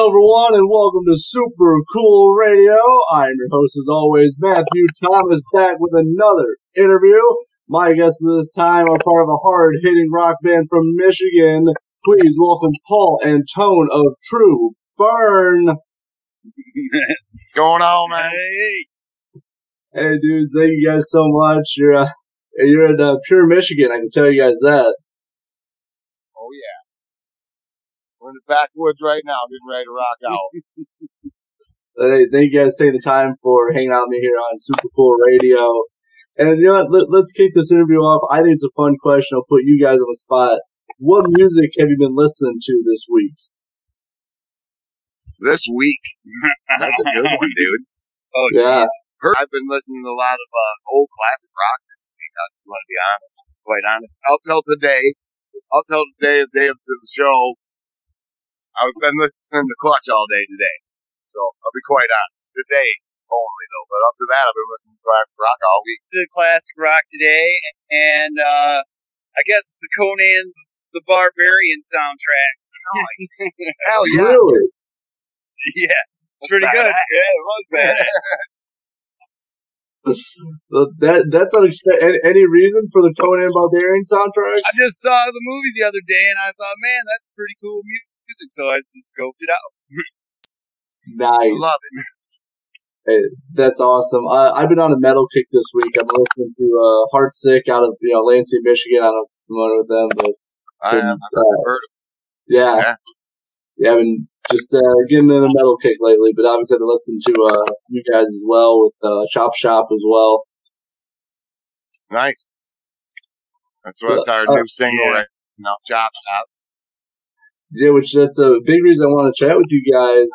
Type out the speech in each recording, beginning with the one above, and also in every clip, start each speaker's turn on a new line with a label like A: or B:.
A: Hello, everyone, and welcome to Super Cool Radio. I'm your host, as always, Matthew Thomas, back with another interview. My guests this time are part of a hard hitting rock band from Michigan. Please welcome Paul and Tone of True Burn.
B: What's going on, man?
C: Hey,
A: Hey, dudes, thank you guys so much. You're uh, you're in uh, pure Michigan. I can tell you guys that.
B: Backwoods right now, getting ready to rock out.
A: Hey, thank you guys for taking the time for hanging out with me here on Super Cool Radio. And you know what? Let, let's kick this interview off. I think it's a fun question. I'll put you guys on the spot. What music have you been listening to this week?
B: this week, that's a good one, dude.
C: oh,
A: Yeah.
B: I've been listening to a lot of uh, old classic rock this week. I just want to be honest, quite honest. Up till today, up till today, the day of the show, I've been listening to Clutch all day today. So I'll be quite honest. Today only though, but up to that, I've been listening to classic rock all week.
C: The classic rock today, and uh, I guess the Conan the Barbarian soundtrack.
B: Nice. Hell yeah.
A: Really?
C: yeah, it's pretty good.
B: Yeah, it was bad.
A: Uh, that that's unexpected. Any, any reason for the Conan Barbarian soundtrack?
C: I just saw the movie the other day, and I thought, man, that's pretty cool music. So I just scoped it out.
A: Nice.
B: Love it.
A: Hey, that's awesome. Uh, I've been on a metal kick this week. I'm listening to uh, Heartsick out of you know Lansing, Michigan. I don't know if you're familiar with them, but
B: I
A: been,
B: have
A: uh,
B: heard
A: yeah,
B: Yeah.
A: yeah, I've been just uh, getting in a metal kick lately. But obviously, I've been listening to uh, you guys as well with uh, Chop Shop as well.
B: Nice. That's what's our
A: Uh,
B: new single
C: yeah.
B: right now. Chop Shop.
A: Yeah, which that's a big reason I want to chat with you guys.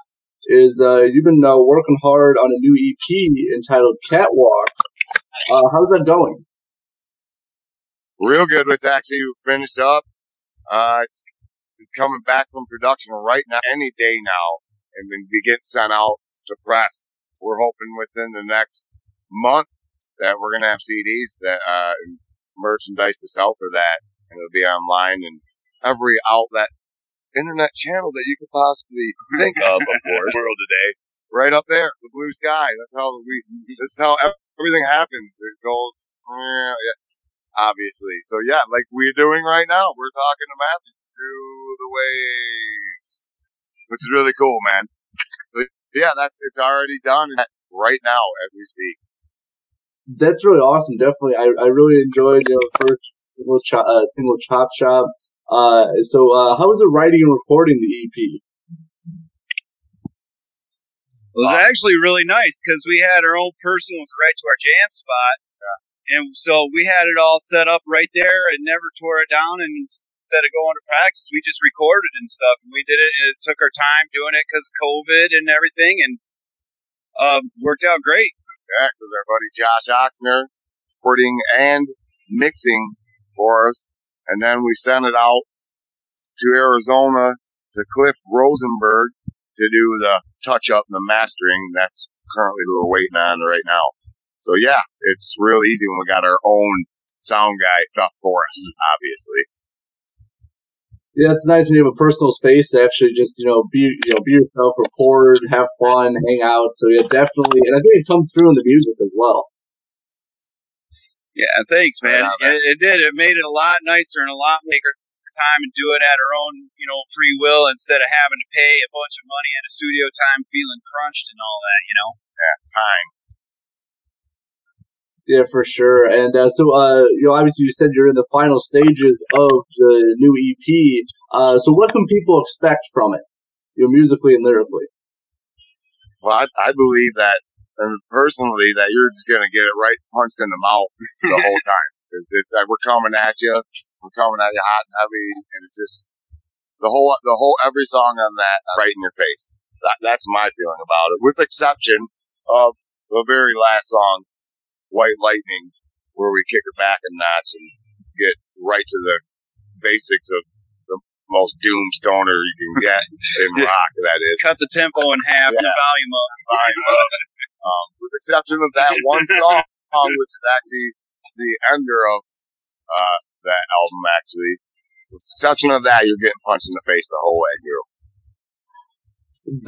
A: Is uh, you've been uh, working hard on a new EP entitled Catwalk. Uh, how's that going?
B: Real good. It's actually finished up. Uh, it's, it's coming back from production right now, any day now, and then be getting sent out to press. We're hoping within the next month that we're gonna have CDs that uh, merchandise to sell for that, and it'll be online and every outlet, internet channel that you could possibly think of. Of course, world today, right up there, the blue sky. That's how we. This is how everything happens. It goes. Yeah, yeah obviously. So yeah, like we're doing right now, we're talking to Matthew through the waves, which is really cool, man. But yeah, that's it's already done right now as we speak.
A: That's really awesome. Definitely, I, I really enjoyed you know the first single, chop, uh, single Chop Shop. Uh, so uh, how was it writing and recording the E EP?
C: It was actually really nice because we had our own personal right to our jam spot, and so we had it all set up right there and never tore it down. And instead of going to practice, we just recorded and stuff. And we did it. And it took our time doing it because of COVID and everything, and um, worked out great.
B: Yeah, because our buddy Josh Oxner recording and mixing for us, and then we sent it out to Arizona to Cliff Rosenberg to do the touch up and the mastering. That's currently we're waiting on right now. So yeah, it's real easy when we got our own sound guy stuff for us, obviously.
A: Yeah, it's nice when you have a personal space to actually just you know be you know be yourself, record, have fun, hang out. So yeah, definitely, and I think it comes through in the music as well.
C: Yeah, thanks, man.
B: Right on,
C: It, it did. It made it a lot nicer and a lot maker time and do it at our own, you know, free will instead of having to pay a bunch of money at a studio time, feeling crunched and all that. You know.
B: Yeah, time.
A: Yeah, for sure. And uh, so, uh, you know, obviously, you said you're in the final stages of the new EP. Uh, so, what can people expect from it, you know, musically and lyrically?
B: Well, I, I believe that, and personally, that you're just gonna get it right punched in the mouth the whole time. Cause it's like we're coming at you, we're coming at you hot and heavy, and it's just the whole, the whole every song on that uh, right in your face. That, that's my feeling about it, with exception of the very last song, White Lightning, where we kick it back a notch and get right to the basics of the most doom stoner you can get in rock. That is.
C: Cut the tempo in half, the
B: Yeah.
C: volume up.
B: volume up. Um, with the exception of that one song, which is actually the ender of uh, that album, actually. With the exception of that, you're getting punched in the face the whole way through.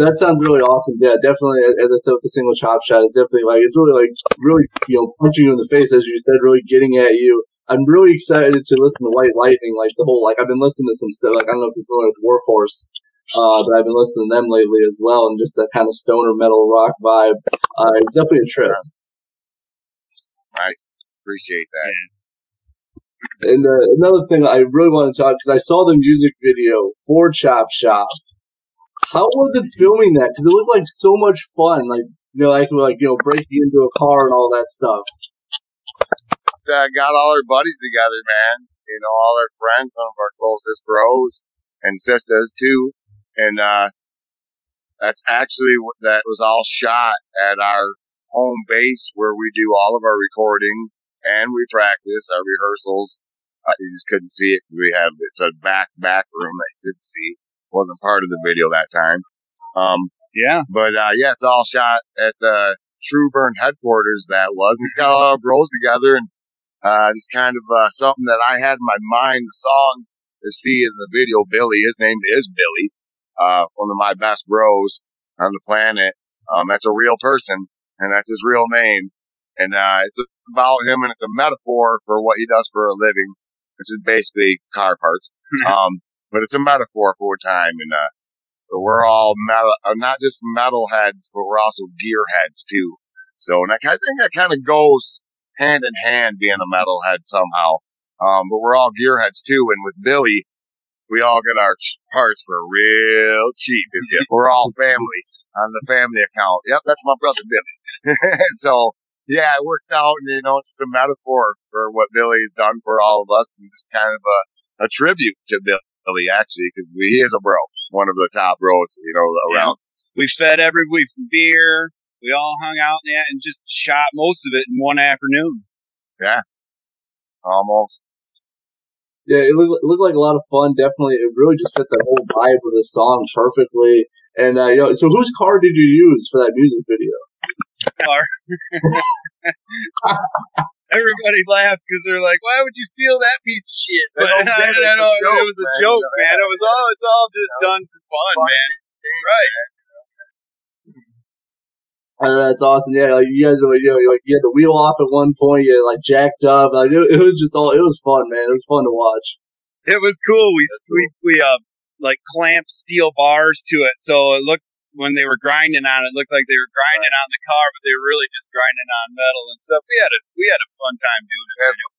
A: That sounds really awesome. Yeah, definitely. As I said with the single Chop Shop, it's definitely like it's really like really you know punching you in the face as you said, really getting at you. I'm really excited to listen to White Lightning. Like the whole like I've been listening to some stuff. Like I don't know if you're familiar with Warhorse, uh, but I've been listening to them lately as well, and just that kind of stoner metal rock vibe. Uh, definitely a trip.
B: Nice, appreciate that.
A: And uh, another thing I really want to talk because I saw the music video for Chop Shop how was it filming that? Because it looked like so much fun. Like you know, like like you know, breaking into a car and all that stuff.
B: Uh, got all our buddies together, man. You know, all our friends, some of our closest bros and sisters too. And uh, that's actually what that was all shot at our home base where we do all of our recording and we practice our rehearsals. Uh, you just couldn't see it. We have it's a back back room that you couldn't see wasn't part of the video that time. Um,
C: yeah.
B: But, uh, yeah, it's all shot at the Tru-Burn headquarters that was. We got a lot of bros together and, uh, just kind of, uh, something that I had in my mind, the song to see in the video, Billy, his name is Billy, uh, one of my best bros on the planet. Um, that's a real person and that's his real name. And, uh, it's about him and it's a metaphor for what he does for a living, which is basically car parts. um, but it's a metaphor for time. And, uh, we're all metal, uh, not just metal heads, but we're also gear heads too. So, and I, I think that kind of goes hand in hand being a metalhead somehow. Um, but we're all gearheads too. And with Billy, we all get our parts for real cheap. we're all family on the family account. Yep, that's my brother Billy. so yeah, it worked out. And you know, it's just a metaphor for what Billy has done for all of us, and just kind of a, a tribute to Billy actually, because he is a bro, one of the top bros, you know, around.
C: Yeah. We fed every week beer. We all hung out in that and just shot most of it in one afternoon.
B: Yeah, almost.
A: Yeah, it, was, it looked like a lot of fun. Definitely, it really just fit the whole vibe of the song perfectly. And uh, you know, so whose car did you use for that music video?
C: Car. everybody laughs because they're like, "Why would you steal that piece of shit?" But I, I, I know joke, it was a man. joke, man. It was all it's all just yeah. done for fun, fun man. Right.
A: Uh, that's awesome. Yeah, like you guys, you know, like you had the wheel off at one point. You like jacked up. Like it, it, was just all. It was fun, man. It was fun to watch.
C: It was cool. We we we uh like clamped steel bars to it, so it looked when they were grinding on it, it looked like they were grinding on the car, but they were really just grinding on metal and stuff. We had a we had a fun time doing it.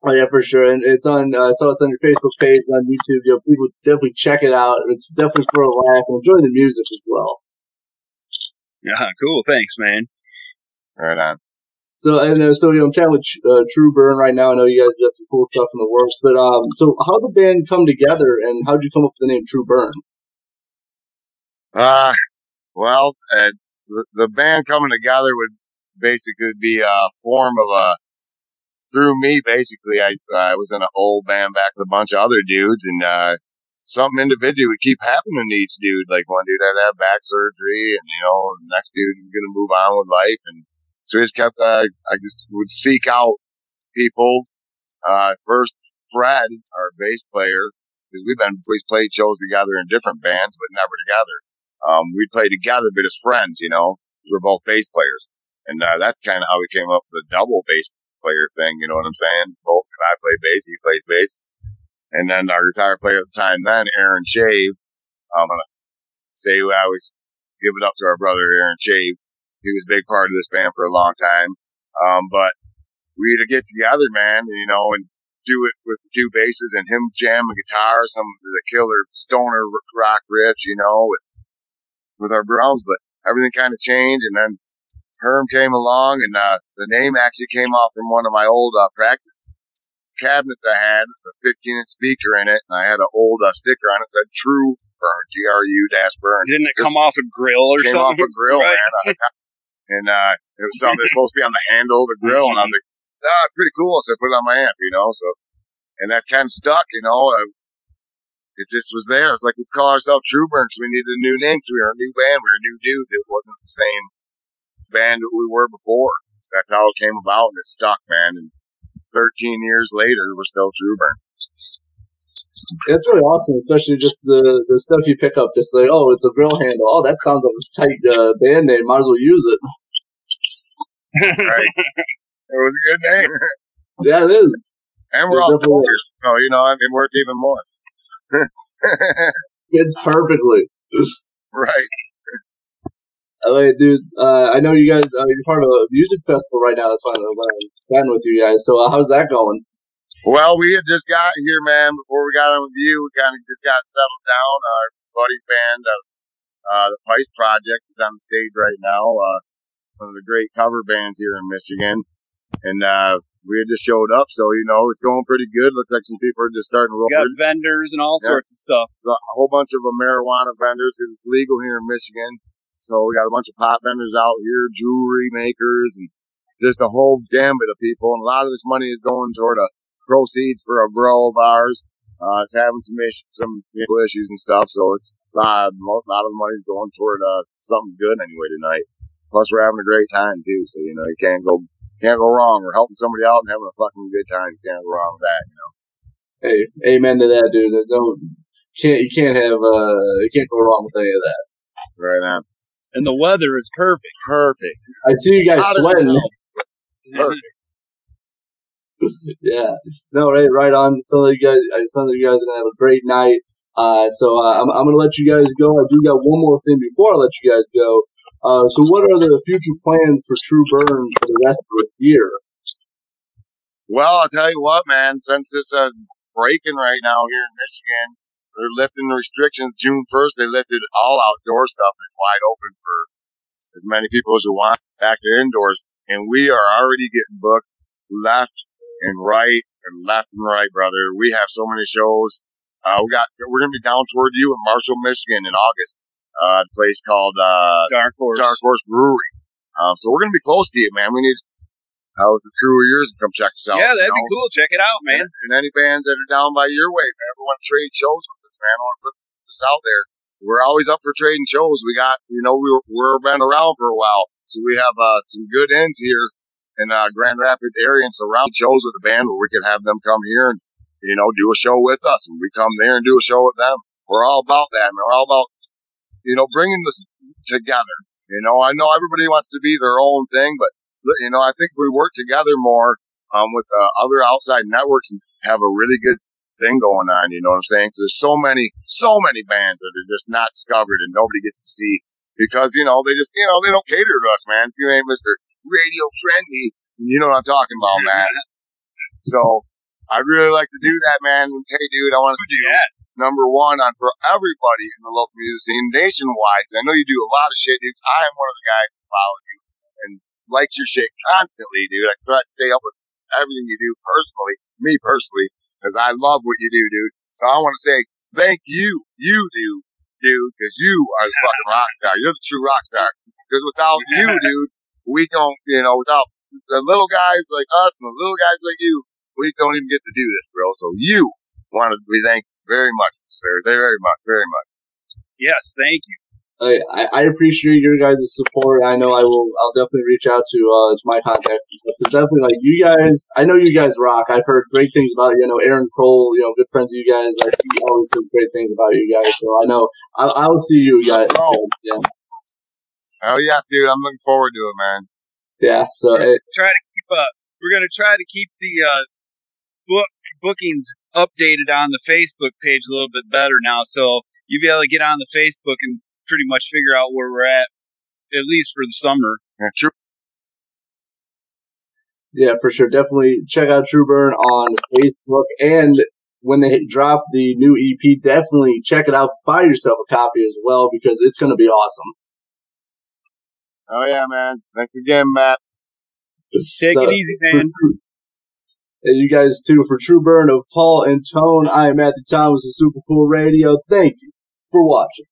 A: Oh yeah, for sure, and it's on. Uh, I saw it's on your Facebook page on YouTube. You know, people definitely check it out. It's definitely for a laugh and enjoy the music as well.
C: Yeah, cool. Thanks, man.
B: Right on.
A: So and uh, so you know, I'm chatting with uh, Tru-Burn right now. I know you guys got some cool stuff in the works, but um, so how did the band come together, and how did you come up with the name Tru-Burn?
B: Uh, well, uh, the, the band coming together would basically be a form of a, through me, basically. I, I was in an old band back with a bunch of other dudes and, uh, something individually would keep happening to each dude. Like one dude had to have back surgery and, you know, the next dude was going to move on with life. And so we just kept, uh, I just would seek out people. Uh, first Fred, our bass player, because we've been, we played shows together in different bands, but never together um, we'd play together, but as friends, you know, we were both bass players. And, uh, that's kind of how we came up with the double bass player thing. You know what I'm saying? Both, I played bass, he played bass. And then our guitar player at the time then, Aaron Shave, I'm going to say I was give it up to our brother, Aaron Shave. He was a big part of this band for a long time. Um, but we had to get together, man, you know, and do it with two basses and him jam a guitar, some of the killer stoner rock riffs, you know, with with our Browns, but everything kind of changed. And then Herm came along, and uh, the name actually came off from one of my old uh, practice cabinets I had, a 15 inch speaker in it, and I had an old uh, sticker on it that said True Burn, T R U dash Burn.
C: Didn't it come off a grill or
B: came
C: something?
B: Came off a grill, right. man. and uh, it was something that's supposed to be on the handle of the grill, and I was like, "Ah, it's pretty cool." So I put it on my amp, you know. So, and that kind of stuck, you know. Uh, it just was there. It's like, let's call ourselves Tru-Burn because we needed a new name because we were a new band. We were a new dude that wasn't the same band that we were before. That's how it came about and it stuck, man. And 13 years later, we're still Tru-Burn.
A: It's really awesome, especially just the, the stuff you pick up. Just like, oh, it's a grill handle. Oh, that sounds like a tight uh, band name. Might as well use it.
B: right. It was a good name.
A: yeah, it is.
B: And we're all smokers, so you know, it worked even more.
A: Fits perfectly.
B: right.
A: LA, dude, uh, I know you guys, uh, you're part of a music festival right now. That's why I'm chatting with you guys. So, uh, how's that going?
B: Well, we had just got here, man. Before we got on with you, we kind of just got settled down. Our buddy's band, uh, uh, the Pice Project, is on the stage right now. Uh, one of the great cover bands here in Michigan. And, uh, we had just showed up, so you know it's going pretty good. Looks like some people are just starting to roll.
C: got vendors and all yeah. sorts of stuff.
B: A whole bunch of marijuana vendors because it's legal here in Michigan. So we got a bunch of pot vendors out here, jewelry makers, and just a whole gambit of people. And a lot of this money is going toward a proceeds for a grow of ours. Uh, it's having some issues, some issues and stuff. So it's a lot, a lot of money is going toward, uh, something good anyway tonight. Plus we're having a great time too. So, you know, you can't go, can't go wrong. We're helping somebody out and having a fucking good time. You can't go wrong with that, you know.
A: Hey, amen to that, dude. There's no, can't, you can't have, uh, you can't go wrong with any of that.
B: Right on
C: and the weather is perfect.
B: Perfect.
A: I see you guys sweating. Perfect. yeah. No, right, right on. Some of you guys. It sounds like you guys are gonna have a great night. Uh, so uh, I'm, I'm gonna let you guys go. I do got one more thing before I let you guys go. Uh, so what are the future plans for Tru-Burn for the rest of the year?
B: Well, I'll tell you what, man. Since this is breaking right now here in Michigan, they're lifting the restrictions June 1st. They lifted all outdoor stuff is wide open for as many people as you want back to indoors. And we are already getting booked left and right and left and right, brother. We have so many shows. Uh, we got, we're going to be down toward you in Marshall, Michigan in August. Uh, a place called, uh,
C: Dark Horse.
B: Dark Horse Brewery. Um, so we're going to be close to you, man. We need uh, with the crew of yours and come check us out.
C: Yeah, that'd you know? be cool. Check it out, man.
B: And any bands that are down by your way, man, ever want to trade shows with man, I want to put this out there. We're always up for trading shows. We got, you know, we were, we're been around for a while. So we have, uh, some good ends here in, uh, Grand Rapids area and surround shows with the band where we can have them come here and, you know, do a show with us and we come there and do a show with them. We're all about that. We're all about, you know, bringing this together. You know, I know everybody wants to be their own thing, but you know, I think we work together more um, with uh, other outside networks and have a really good thing going on. You know what I'm saying? So there's so many, so many bands that are just not discovered and nobody gets to see because you know they just, you know, they don't cater to us, man. If you ain't Mister Radio Friendly, you know what I'm talking about, man. so I'd really like to do that, man. Hey, dude, I want to do that. Number one on for everybody in the local music scene nationwide. I know you do a lot of shit, dude. I am one of the guys that follow you and likes your shit constantly, dude. I try to stay up with everything you do personally, me personally, because I love what you do, dude. So I want to say thank you, you do, dude, because you are the fucking rock star. You're the true rock star. Because without you, dude, we don't, you know, without the little guys like us and the little guys like you, we don't even get to do this, bro. So you want to be thanked very much, sir. Very very much, very much.
C: Yes, thank you.
A: I, I appreciate your guys' support. I know I will. I'll definitely reach out to uh, to my contacts. It's definitely like you guys. I know you guys rock. I've heard great things about you know Aaron Kroll. You know, good friends of you guys. Like he always says great things about you guys. So I know I, I will see you guys.
B: Oh. Yeah. Oh yes, dude. I'm looking forward to it, man.
A: Yeah. So it,
C: try to keep up. We're gonna try to keep the uh, book bookings updated on the Facebook page a little bit better now. So you'll be able to get on the Facebook and pretty much figure out where we're at, at least for the summer.
B: Yeah, true.
A: Yeah, for sure. Definitely check out Tru-Burn on Facebook. And when they drop the new EP, definitely check it out. Buy yourself a copy as well because it's going to be awesome.
B: Oh, yeah, man. Thanks again, Matt.
C: Take so, it easy, man. For,
A: and you guys, too, for Tru-Burn of Paul and Tone, I am Matthew Thomas of Super Cool Radio. Thank you for watching.